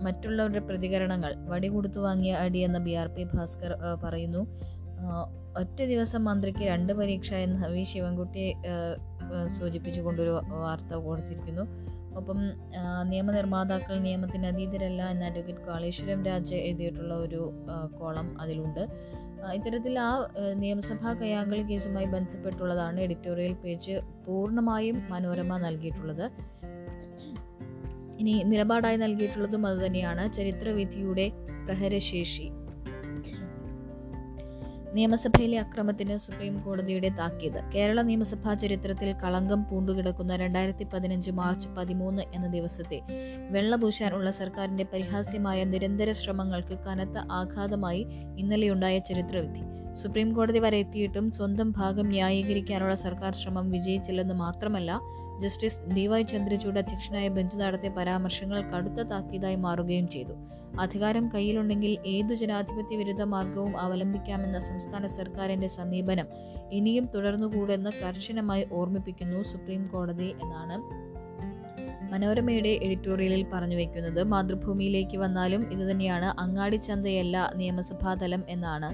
മറ്റുള്ളവരുടെ പ്രതികരണങ്ങൾ വടി കൊടുത്തു വാങ്ങിയ അടി എന്ന ബി ആർ പി ഭാസ്കർ പറയുന്നു. ഒറ്റ ദിവസം മന്ത്രിക്ക് രണ്ട് പരീക്ഷ എന്ന് വി ശിവൻകുട്ടിയെ സൂചിപ്പിച്ചുകൊണ്ടൊരു വാർത്ത കൊടുത്തിരിക്കുന്നു. ഒപ്പം നിയമനിർമ്മാതാക്കൾ നിയമത്തിന് അതീതരല്ല എന്ന അഡ്വക്കേറ്റ് കാളേശ്വരം രാജ എഴുതിയിട്ടുള്ള ഒരു കോളം അതിലുണ്ട്. ഇത്തരത്തിൽ ആ നിയമസഭാ കയ്യാങ്കളി കേസുമായി ബന്ധപ്പെട്ടുള്ളതാണ് എഡിറ്റോറിയൽ പേജ് പൂർണമായും മനോരമ നൽകിയിട്ടുള്ളത്. ഇനി നിലപാടായി നൽകിയിട്ടുള്ളതും അതുതന്നെയാണ് ചരിത്രവിധിയുടെ പ്രഹരശേഷി. നിയമസഭയിലെ അക്രമത്തിന് സുപ്രീം കോടതിയുടെ താക്കീത്. കേരള നിയമസഭാ ചരിത്രത്തിൽ കളങ്കം പൂണ്ടുകിടക്കുന്ന രണ്ടായിരത്തി പതിനഞ്ച് മാർച്ച് പതിമൂന്ന് എന്ന ദിവസത്തെ വെള്ളപൂശാനുള്ള സർക്കാരിന്റെ പരിഹാസ്യമായ നിരന്തര ശ്രമങ്ങൾക്ക് കനത്ത ആഘാതമായി ഇന്നലെയുണ്ടായ ചരിത്രവിധി. സുപ്രീം കോടതി വരെ എത്തിയിട്ടും സ്വന്തം ഭാഗം ന്യായീകരിക്കാനുള്ള സർക്കാർ ശ്രമം വിജയിച്ചില്ലെന്ന് മാത്രമല്ല ജസ്റ്റിസ് ഡി വൈ ചന്ദ്രചൂഡ് അധ്യക്ഷനായ ബെഞ്ച് നടത്തിയ പരാമർശങ്ങൾ കടുത്ത താക്കീതായി മാറുകയും ചെയ്തു. അധികാരം കയ്യിലുണ്ടെങ്കിൽ ഏതു ജനാധിപത്യ വിരുദ്ധ മാർഗവും അവലംബിക്കാമെന്ന സംസ്ഥാന സർക്കാരിന്റെ സമീപനം ഇനിയും തുടർന്നുകൂടെന്ന് കർശനമായി ഓർമ്മിപ്പിക്കുന്നു സുപ്രീം കോടതി എന്നാണ് മനോരമയുടെ എഡിറ്റോറിയലിൽ പറഞ്ഞു വെക്കുന്നത്. മാതൃഭൂമിയിലേക്ക് വന്നാലും ഇതുതന്നെയാണ് അങ്ങാടി ചന്തയല്ല നിയമസഭാ തലം എന്നാണ്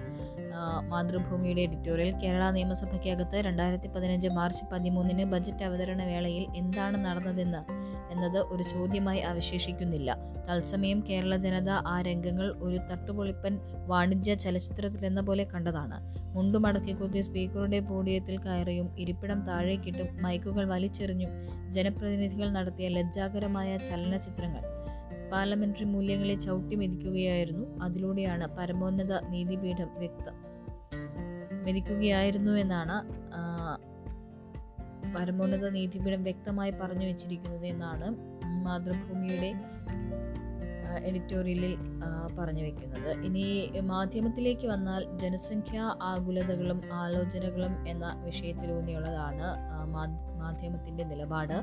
മാതൃഭൂമിയുടെ എഡിറ്റോറിയൽ. കേരള നിയമസഭയ്ക്കകത്ത് രണ്ടായിരത്തി പതിനഞ്ച് മാർച്ച് പതിമൂന്നിന് ബജറ്റ് അവതരണ വേളയിൽ എന്താണ് നടന്നതെന്ന് എന്നത് ഒരു ചോദ്യമായി അവശേഷിക്കുന്നില്ല. തത്സമയം കേരള ജനത ആ രംഗങ്ങൾ ഒരു തട്ടുപൊളിപ്പൻ വാണിജ്യ ചലച്ചിത്രത്തിലെന്ന പോലെ കണ്ടതാണ്. മുണ്ടുമടക്കി കുത്തി സ്പീക്കറുടെ പോഡിയത്തിൽ കയറിയും ഇരിപ്പിടം താഴേക്കിട്ടും മൈക്കുകൾ വലിച്ചെറിഞ്ഞും ജനപ്രതിനിധികൾ നടത്തിയ ലജ്ജാകരമായ ചലനചിത്രങ്ങൾ. പാർലമെന്ററി മൂല്യങ്ങളെ ചവിട്ടി മെതിക്കുകയായിരുന്നു. അതിലൂടെയാണ് പരമോന്നത നീതിപീഠം വ്യക്തം മെതിക്കുകയായിരുന്നു എന്നാണ് പരമോന്നത നീതിപീഠം വ്യക്തമായി പറഞ്ഞു വെച്ചിരിക്കുന്നത് എന്നാണ് മാതൃഭൂമിയുടെ എഡിറ്റോറിയലിൽ പറഞ്ഞു വെക്കുന്നത്. ഇനി മാധ്യമത്തിലേക്ക് വന്നാൽ ജനസംഖ്യാ ആകുലതകളും ആലോചനകളും എന്ന വിഷയത്തിലൂന്നിയുള്ളതാണ് മാധ്യമത്തിന്റെ നിലപാട്.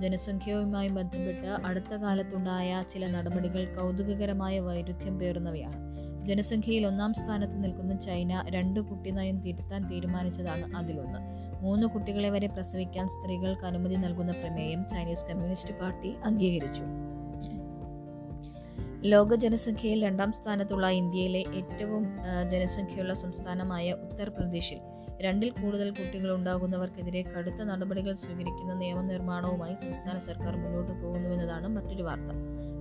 ജനസംഖ്യയുമായി ബന്ധപ്പെട്ട് അടുത്ത കാലത്തുണ്ടായ ചില നടപടികൾ കൗതുകകരമായ വൈരുദ്ധ്യം പേറുന്നവയാണ്. ജനസംഖ്യയിൽ ഒന്നാം സ്ഥാനത്ത് നിൽക്കുന്ന ചൈന രണ്ട് കുട്ടി നയം തിരുത്താൻ തീരുമാനിച്ചതാണ് അതിലൊന്ന്. മൂന്ന് കുട്ടികളെ വരെ പ്രസവിക്കാൻ സ്ത്രീകൾക്ക് അനുമതി നൽകുന്ന പ്രമേയം ചൈനീസ് കമ്മ്യൂണിസ്റ്റ് പാർട്ടി അംഗീകരിച്ചു. ലോക ജനസംഖ്യയിൽ രണ്ടാം സ്ഥാനത്തുള്ള ഇന്ത്യയിലെ ഏറ്റവും ജനസംഖ്യയുള്ള സംസ്ഥാനമായ ഉത്തർപ്രദേശിൽ രണ്ടിൽ കൂടുതൽ കുട്ടികൾ ഉണ്ടാകുന്നവർക്കെതിരെ കടുത്ത നടപടികൾ സ്വീകരിക്കുന്ന നിയമനിർമ്മാണവുമായി സംസ്ഥാന സർക്കാർ മുന്നോട്ട് പോകുന്നുവെന്നതാണ് മറ്റൊരു വാർത്ത.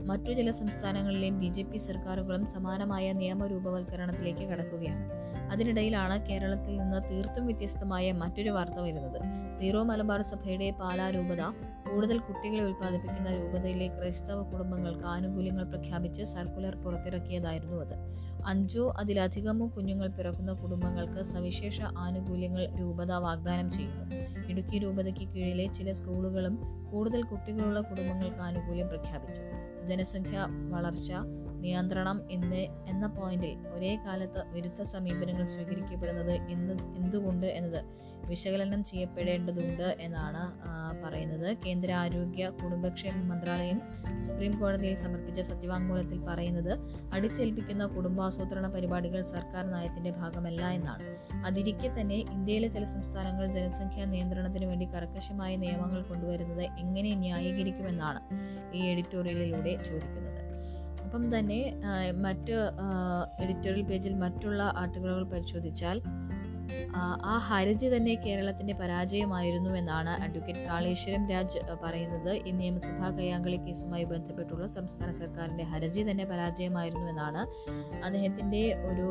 മറ്റു ചില സംസ്ഥാനങ്ങളിലെയും ബി ജെ പി സർക്കാരുകളും സമാനമായ നിയമരൂപവൽക്കരണത്തിലേക്ക് കടക്കുകയാണ്. അതിനിടയിലാണ് കേരളത്തിൽ നിന്ന് തീർത്തും വ്യത്യസ്തമായ മറ്റൊരു വാർത്ത വരുന്നത്. സീറോ മലബാർ സഭയുടെ പാലാ രൂപത കൂടുതൽ കുട്ടികളെ ഉൽപ്പാദിപ്പിക്കുന്ന രൂപതയിലെ ക്രൈസ്തവ കുടുംബങ്ങൾക്ക് ആനുകൂല്യങ്ങൾ പ്രഖ്യാപിച്ച് സർക്കുലർ പുറത്തിറക്കിയതായിരുന്നു അത്. അഞ്ചോ അതിലധികമോ കുഞ്ഞുങ്ങൾ പിറക്കുന്ന കുടുംബങ്ങൾക്ക് സവിശേഷ ആനുകൂല്യങ്ങൾ രൂപത വാഗ്ദാനം ചെയ്യുന്നു. ഇടുക്കി രൂപതയ്ക്ക് കീഴിലെ ചില സ്കൂളുകളും കൂടുതൽ കുട്ടികളുള്ള കുടുംബങ്ങൾക്ക് ആനുകൂല്യം പ്രഖ്യാപിച്ചു. ജനസംഖ്യ വളർച്ച നിയന്ത്രണം എന്ന് എന്ന പോയിന്റിൽ ഒരേ കാലത്ത് വിരുദ്ധ സമീപനങ്ങൾ സ്വീകരിക്കപ്പെടുന്നത് എന്ത് എന്തുകൊണ്ട് എന്നത് വിശകലനം ചെയ്യപ്പെടേണ്ടതുണ്ട് എന്നാണ് പറയുന്നത്. കേന്ദ്ര ആരോഗ്യ കുടുംബക്ഷേമ മന്ത്രാലയം സുപ്രീം കോടതിയിൽ സമർപ്പിച്ച സത്യവാങ്മൂലത്തിൽ പറയുന്നത് അടിച്ചേൽപ്പിക്കുന്ന കുടുംബാസൂത്രണ പരിപാടികൾ സർക്കാർ നയത്തിന്റെ ഭാഗമല്ല എന്നാണ്. അതിരിക്കെ തന്നെ ഇന്ത്യയിലെ ചില സംസ്ഥാനങ്ങൾ ജനസംഖ്യാ നിയന്ത്രണത്തിന് വേണ്ടി കർക്കശമായ നിയമങ്ങൾ കൊണ്ടുവരുന്നത് എങ്ങനെ ന്യായീകരിക്കുമെന്നാണ് ഈ എഡിറ്റോറിയലിലൂടെ ചോദിക്കുന്നത്. അപ്പം തന്നെ മറ്റ് എഡിറ്റോറിയൽ പേജിൽ മറ്റുള്ള ആർട്ടിക്കിളുകൾ പരിശോധിച്ചാൽ ആ ഹരജി തന്നെ കേരളത്തിന്റെ പരാജയമായിരുന്നു എന്നാണ് അഡ്വക്കേറ്റ് കാളേശ്വരം രാജ് പറയുന്നത്. ഈ നിയമസഭാ കയ്യാങ്കളി കേസുമായി ബന്ധപ്പെട്ടുള്ള സംസ്ഥാന സർക്കാരിന്റെ ഹരജി തന്നെ പരാജയമായിരുന്നു എന്നാണ് അദ്ദേഹത്തിന്റെ ഒരു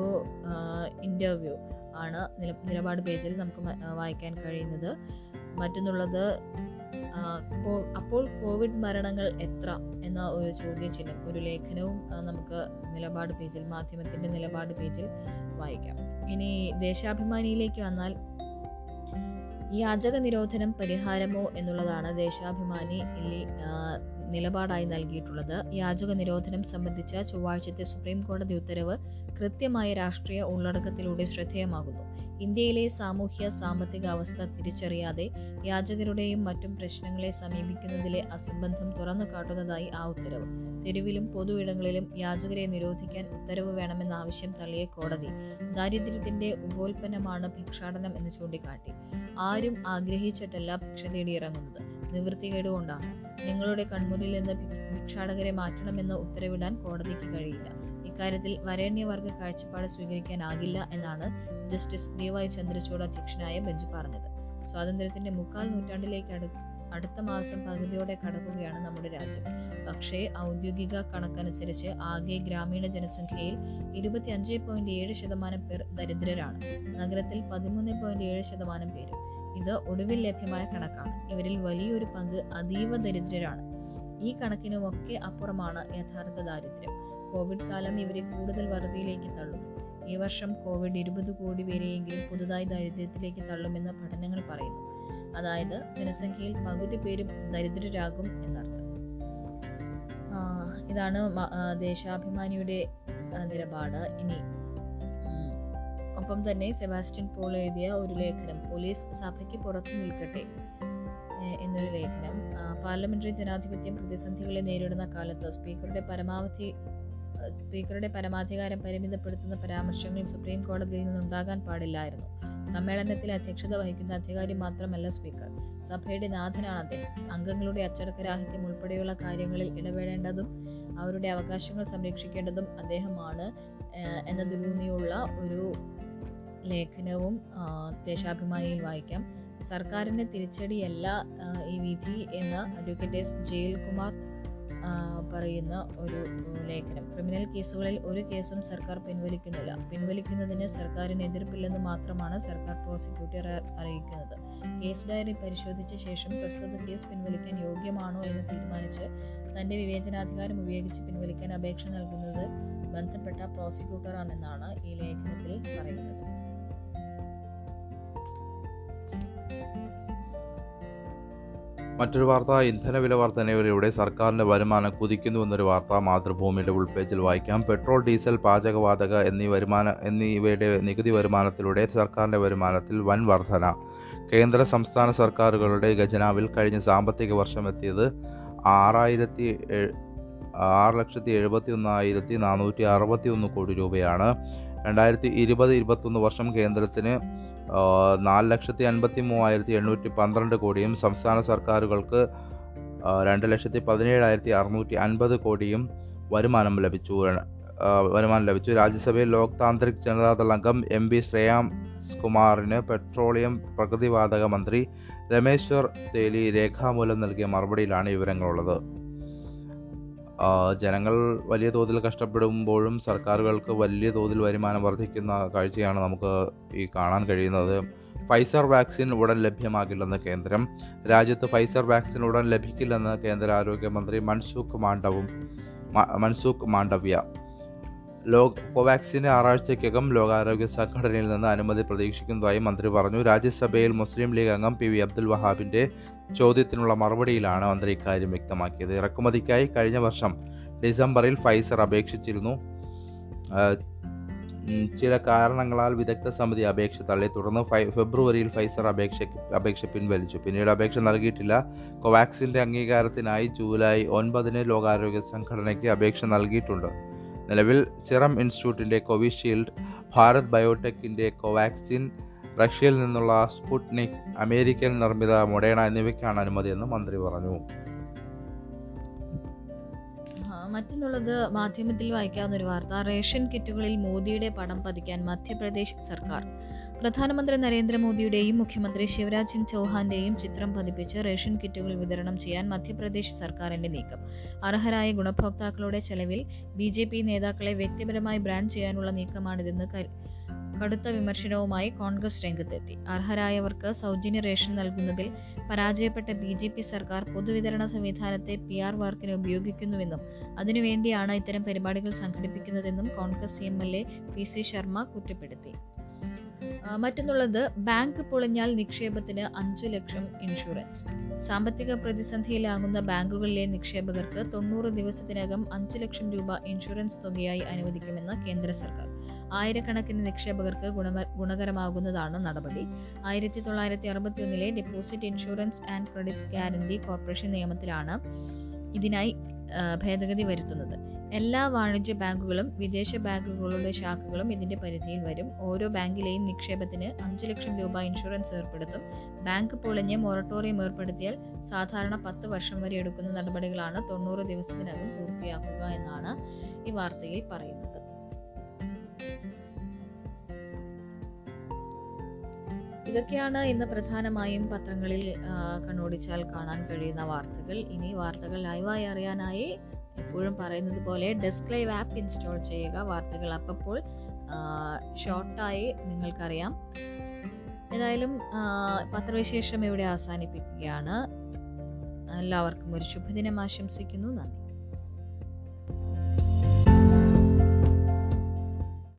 ഇന്റർവ്യൂ ആണ് നിലപാട് പേജിൽ നമുക്ക് വായിക്കാൻ കഴിയുന്നത്. മറ്റൊന്നുള്ളത് അപ്പോൾ കോവിഡ് മരണങ്ങൾ എത്ര എന്ന ഒരു ചോദ്യചിഹ്നം ഒരു ലേഖനവും നമുക്ക് നിലപാട് പേജിൽ മാധ്യമത്തിന്റെ നിലപാട് പേജിൽ വായിക്കാം. ഇനി ദേശാഭിമാനിയിലേക്ക് വന്നാൽ യാചക നിരോധനം പരിഹാരമോ എന്നുള്ളതാണ്. ദേശാഭിമാനി നിലപാടായി നൽകിയിട്ടുള്ളത്. യാചക നിരോധനം സംബന്ധിച്ച ചൊവ്വാഴ്ചത്തെ സുപ്രീം കോടതി ഉത്തരവ് കൃത്യമായ രാഷ്ട്രീയ ഉള്ളടക്കത്തിലൂടെ ശ്രദ്ധേയമാകുന്നു. ഇന്ത്യയിലെ സാമൂഹ്യ സാമ്പത്തിക അവസ്ഥ തിരിച്ചറിയാതെ യാചകരുടെയും മറ്റും പ്രശ്നങ്ങളെ സമീപിക്കുന്നതിലെ അസംബന്ധം തുറന്നു കാട്ടുന്നതായി ആ ഉത്തരവ്. തെരുവിലും പൊതു ഇടങ്ങളിലും യാചകരെ നിരോധിക്കാൻ ഉത്തരവ് വേണമെന്ന ആവശ്യം തള്ളിയ കോടതി ദാരിദ്ര്യത്തിന്റെ ഉപോൽപ്പന്നമാണ് ഭിക്ഷാടനം എന്ന് ചൂണ്ടിക്കാട്ടി. ആരും ആഗ്രഹിച്ചിട്ടല്ല ഭിക്ഷ തേടിയിറങ്ങുന്നത്. നിവൃത്തികേട് കൊണ്ടാണ്. നിങ്ങളുടെ കൺമുന്നിൽ നിന്ന് ഭിക്ഷാടകരെ മാറ്റണമെന്ന് ഉത്തരവിടാൻ കോടതിക്ക് കഴിയില്ല. ഇക്കാര്യത്തിൽ വരേണ്യവർഗ കാഴ്ചപ്പാട് സ്വീകരിക്കാനാകില്ല എന്നാണ് ജസ്റ്റിസ് ഡി വൈ ചന്ദ്രചൂഡ് അധ്യക്ഷനായ ബെഞ്ച് പറഞ്ഞത്. സ്വാതന്ത്ര്യത്തിന്റെ മുക്കാൽ നൂറ്റാണ്ടിലേക്ക് അടു അടുത്ത മാസം പകുതിയോടെ കടക്കുകയാണ് നമ്മുടെ രാജ്യം. പക്ഷേ ഔദ്യോഗിക കണക്കനുസരിച്ച് ആകെ ഗ്രാമീണ ജനസംഖ്യയിൽ ഇരുപത്തി അഞ്ച് പോയിന്റ് ഏഴ് ശതമാനം പേർ ദരിദ്രരാണ്. നഗരത്തിൽ പതിമൂന്ന് പോയിന്റ് ഏഴ് ശതമാനം പേരും ഇത് ഒടുവിൽ ലഭ്യമായ കണക്കാണ്. ഇവരിൽ വലിയൊരു പങ്ക് അതീവ ദരിദ്രരാണ്. ഈ കണക്കിനുമൊക്കെ അപ്പുറമാണ് യഥാർത്ഥ ദാരിദ്ര്യം. കോവിഡ് കാലം ഇവരെ കൂടുതൽ വറുതിയിലേക്ക് തള്ളും ഈ വർഷം കോവിഡ് ഇരുപത് കോടി പേരെയെങ്കിലും പുതുതായി ദാരിദ്ര്യത്തിലേക്ക് തള്ളുമെന്ന് പഠനങ്ങൾ പറയുന്നു. അതായത് ജനസംഖ്യയിൽ പകുതി പേരും ദരിദ്രരാകും എന്നർത്ഥം. ഇതാണ് ദേശാഭിമാനിയുടെ നിലപാട്. ഇനി ഒപ്പം തന്നെ സെബാസ്റ്റ്യൻ പോൾ എഴുതിയ ഒരു ലേഖനം പോലീസ് സഭയ്ക്ക് പുറത്തു നിൽക്കട്ടെ എന്നൊരു ലേഖനം. പാർലമെന്ററി ജനാധിപത്യം പ്രതിസന്ധികളെ നേരിടുന്ന കാലത്ത് സ്പീക്കറുടെ പരമാവധി സ്പീക്കറുടെ പരമാധികാരം പരിമിതപ്പെടുത്തുന്ന പരാമർശങ്ങൾ സുപ്രീം കോടതിയിൽ നിന്നുണ്ടാകാൻ പാടില്ലായിരുന്നു. സമ്മേളനത്തിൽ അധ്യക്ഷത വഹിക്കുന്ന അധികാരി മാത്രമല്ല സ്പീക്കർ. സഭയുടെ നാഥനാണ് അദ്ദേഹം. അംഗങ്ങളുടെ അച്ചടക്കരാഹിത്യം ഉൾപ്പെടെയുള്ള കാര്യങ്ങളിൽ ഇടപെടേണ്ടതും അവരുടെ അവകാശങ്ങൾ സംരക്ഷിക്കേണ്ടതും അദ്ദേഹമാണ് എന്ന എന്നതിലൂന്നിയുള്ള ഒരു ലേഖനവും ദേശാഭിമാനിയിൽ വായിക്കാം. സർക്കാരിന്റെ തിരിച്ചടിയല്ല ഈ വിധി എന്ന് അഡ്വക്കേറ്റ് എസ്. ജയിൽകുമാർ പറയുന്ന ഒരു ലേഖനം. ക്രിമിനൽ കേസുകളിൽ ഒരു കേസും സർക്കാർ പിൻവലിക്കുന്നില്ല. പിൻവലിക്കുന്നതിന് സർക്കാരിന് എതിർപ്പില്ലെന്ന് മാത്രമാണ് സർക്കാർ പ്രോസിക്യൂട്ടർ അറിയിക്കുന്നത്. കേസ് ഡയറി പരിശോധിച്ച ശേഷം പ്രസ്തുത കേസ് പിൻവലിക്കാൻ യോഗ്യമാണോ എന്ന് തീരുമാനിച്ച് തന്റെ വിവേചനാധികാരം ഉപയോഗിച്ച് പിൻവലിക്കാൻ അപേക്ഷ നൽകുന്നത് ബന്ധപ്പെട്ട പ്രോസിക്യൂട്ടറാണെന്നാണ് ഈ ലേഖനത്തിൽ പറയുന്നത്. മറ്റൊരു വാർത്ത ഇന്ധന വില വർധനയിലൂടെ സർക്കാരിന്റെ വരുമാനം കുതിക്കുന്നു എന്നൊരു വാർത്ത മാതൃഭൂമിയുടെ ഉൾപേജിൽ വായിക്കാം. പെട്രോൾ ഡീസൽ പാചകവാതക എന്നീ വരുമാന എന്നിവയുടെ നികുതി വരുമാനത്തിലൂടെ സർക്കാരിന്റെ വരുമാനത്തിൽ വൻ വർധന. കേന്ദ്ര സംസ്ഥാന സർക്കാരുകളുടെ ഖജനാവിൽ കഴിഞ്ഞ സാമ്പത്തിക വർഷം എത്തിയത് ആറായിരത്തി ആറ് ലക്ഷത്തി എഴുപത്തി ഒന്നായിരത്തി നാനൂറ്റി അറുപത്തി ഒന്ന് കോടി രൂപയാണ്. രണ്ടായിരത്തി ഇരുപത് ഇരുപത്തൊന്ന് വർഷം കേന്ദ്രത്തിന് നാല് ലക്ഷത്തി അൻപത്തി മൂവായിരത്തി എണ്ണൂറ്റി പന്ത്രണ്ട് കോടിയും സംസ്ഥാന സർക്കാരുകൾക്ക് രണ്ട് ലക്ഷത്തി പതിനേഴായിരത്തി അറുന്നൂറ്റി അൻപത് കോടിയും വരുമാനം ലഭിച്ചു. വരുമാനം ലഭിച്ചു. രാജ്യസഭയിൽ ലോക് താന്ത്രിക് ജനതാദൾ അംഗം എം പി ശ്രേയാംസ് കുമാറിന് പെട്രോളിയം പ്രകൃതിവാതക മന്ത്രി രമേശ്വർ തേലി രേഖാമൂലം നൽകിയ മറുപടിയിലാണ് വിവരങ്ങളുള്ളത്. ജനങ്ങൾ വലിയ തോതിൽ കഷ്ടപ്പെടുമ്പോഴും സർക്കാരുകൾക്ക് വലിയ തോതിൽ വരുമാനം വർദ്ധിക്കുന്ന കാഴ്ചയാണ് നമുക്ക് ഈ കാണാൻ കഴിയുന്നത്. ഫൈസർ വാക്സിൻ ഉടൻ ലഭ്യമാകില്ലെന്ന് കേന്ദ്രം. രാജ്യത്ത് ഫൈസർ വാക്സിൻ ഉടൻ ലഭിക്കില്ലെന്ന് കേന്ദ്ര ആരോഗ്യമന്ത്രി മൻസുഖ് മാണ്ഡവും മൻസുഖ് മാണ്ഡവ്യ ലോക് കോവാക്സിന് ആറാഴ്ചയ്ക്കകം ലോകാരോഗ്യ സംഘടനയിൽ നിന്ന് അനുമതി പ്രതീക്ഷിക്കുന്നതായി മന്ത്രി പറഞ്ഞു. രാജ്യസഭയിൽ മുസ്ലിം ലീഗ് അംഗം പി വി അബ്ദുൽ വഹാബിന്റെ ചോദ്യത്തിനുള്ള മറുപടിയിലാണ് മന്ത്രി ഇക്കാര്യം വ്യക്തമാക്കിയത്. ഇറക്കുമതിക്കായി കഴിഞ്ഞ വർഷം ഡിസംബറിൽ ഫൈസർ അപേക്ഷിച്ചിരുന്നു. ചില കാരണങ്ങളാൽ വിദഗ്ധ സമിതി അപേക്ഷ തള്ളി. തുടർന്ന് ഫെബ്രുവരിയിൽ ഫൈസർ അപേക്ഷ അപേക്ഷ പിൻവലിച്ചു. പിന്നീട് അപേക്ഷ നൽകിയിട്ടില്ല. കോവാക്സിന്റെ അംഗീകാരത്തിനായി ജൂലൈ ഒൻപതിന് ലോകാരോഗ്യ സംഘടനയ്ക്ക് അപേക്ഷ നൽകിയിട്ടുണ്ട്. നിലവിൽ സിറം ഇൻസ്റ്റിറ്റ്യൂട്ടിന്റെ കോവിഷീൽഡ് ഭാരത് ബയോടെക്കിന്റെ കോവാക്സിൻ റഷ്യയിൽ നിന്നുള്ള സ്പുട്നിക് അമേരിക്കൻ നിർമ്മിത മൊഡേണ എന്നിവയ്ക്കാണ് അനുമതിയെന്ന് മന്ത്രി പറഞ്ഞു. മറ്റൊന്നുള്ളത് മാധ്യമത്തിൽ വായിക്കാവുന്ന ഒരു വാർത്ത. റേഷൻ കിറ്റുകളിൽ മോദിയുടെ പടം പതിക്കാൻ മധ്യപ്രദേശ് സർക്കാർ. പ്രധാനമന്ത്രി നരേന്ദ്രമോദിയുടെയും മുഖ്യമന്ത്രി ശിവരാജ് സിംഗ് ചൌഹാന്റെയും ചിത്രം പതിപ്പിച്ച് റേഷൻ കിറ്റുകൾ വിതരണം ചെയ്യാൻ മധ്യപ്രദേശ് സർക്കാരിന്റെ നീക്കം. അർഹരായ ഗുണഭോക്താക്കളുടെ ചെലവിൽ ബി ജെ പി നേതാക്കളെ വ്യക്തിപരമായി ബ്രാൻഡ് ചെയ്യാനുള്ള നീക്കമാണിതെന്ന് കടുത്ത വിമർശനവുമായി കോൺഗ്രസ് രംഗത്തെത്തി. അർഹരായവർക്ക് സൗജന്യ റേഷൻ നൽകുന്നതിൽ പരാജയപ്പെട്ട ബി ജെ പി സർക്കാർ പൊതുവിതരണ സംവിധാനത്തെ പി ആർ വർക്കിന് ഉപയോഗിക്കുന്നുവെന്നും അതിനുവേണ്ടിയാണ് ഇത്തരം പരിപാടികൾ സംഘടിപ്പിക്കുന്നതെന്നും Congress M L A P C Sharma കുറ്റപ്പെടുത്തി. മറ്റൊന്നുള്ളത് ബാങ്ക് പൊളിഞ്ഞാൽ നിക്ഷേപത്തിന് അഞ്ചു ലക്ഷം ഇൻഷുറൻസ്. സാമ്പത്തിക പ്രതിസന്ധിയിലാകുന്ന ബാങ്കുകളിലെ നിക്ഷേപകർക്ക് തൊണ്ണൂറ് ദിവസത്തിനകം അഞ്ചു ലക്ഷം രൂപ ഇൻഷുറൻസ് തുകയായി അനുവദിക്കുമെന്ന് കേന്ദ്ര സർക്കാർ. ആയിരക്കണക്കിന് നിക്ഷേപകർക്ക് ഗുണമ ഗുണകരമാകുന്നതാണ് നടപടി. ആയിരത്തി തൊള്ളായിരത്തി അറുപത്തി ഒന്നിലെ deposit insurance and credit guarantee corporation നിയമത്തിലാണ് ഇതിനായി ഭേദഗതി വരുത്തുന്നത്. എല്ലാ വാണിജ്യ ബാങ്കുകളും വിദേശ ബാങ്കുകളുടെ ശാഖകളും ഇതിന്റെ പരിധിയിൽ വരും. ഓരോ ബാങ്കിലെയും നിക്ഷേപത്തിന് അഞ്ച് ലക്ഷം രൂപ ഇൻഷുറൻസ് ഏർപ്പെടുത്തും. ബാങ്ക് പൊളിഞ്ഞ് മൊറട്ടോറിയം ഏർപ്പെടുത്തിയാൽ സാധാരണ പത്ത് വർഷം വരെ എടുക്കുന്ന നടപടികളാണ് തൊണ്ണൂറ് ദിവസത്തിനകം പൂർത്തിയാക്കുക എന്നാണ് ഈ വാർത്തയിൽ പറയുന്നത്. ഇതൊക്കെയാണ് ഇന്ന് പ്രധാനമായും പത്രങ്ങളിൽ കണ്ണോടിച്ചാൽ കാണാൻ കഴിയുന്ന വാർത്തകൾ. ഇനി വാർത്തകൾ ലൈവായി അറിയാനായി എപ്പോഴും പറയുന്നത് പോലെ ഡെസ്ക് ലൈവ് ആപ്പ് ഇൻസ്റ്റാൾ ചെയ്യുക. വാർത്തകൾ അപ്പോൾ ഷോർട്ടായി നിങ്ങൾക്കറിയാം. ഏതായാലും പത്രവിശേഷം ഇവിടെ അവസാനിപ്പിക്കുകയാണ്. എല്ലാവർക്കും ഒരു ശുഭദിനം ആശംസിക്കുന്നു. നന്ദി.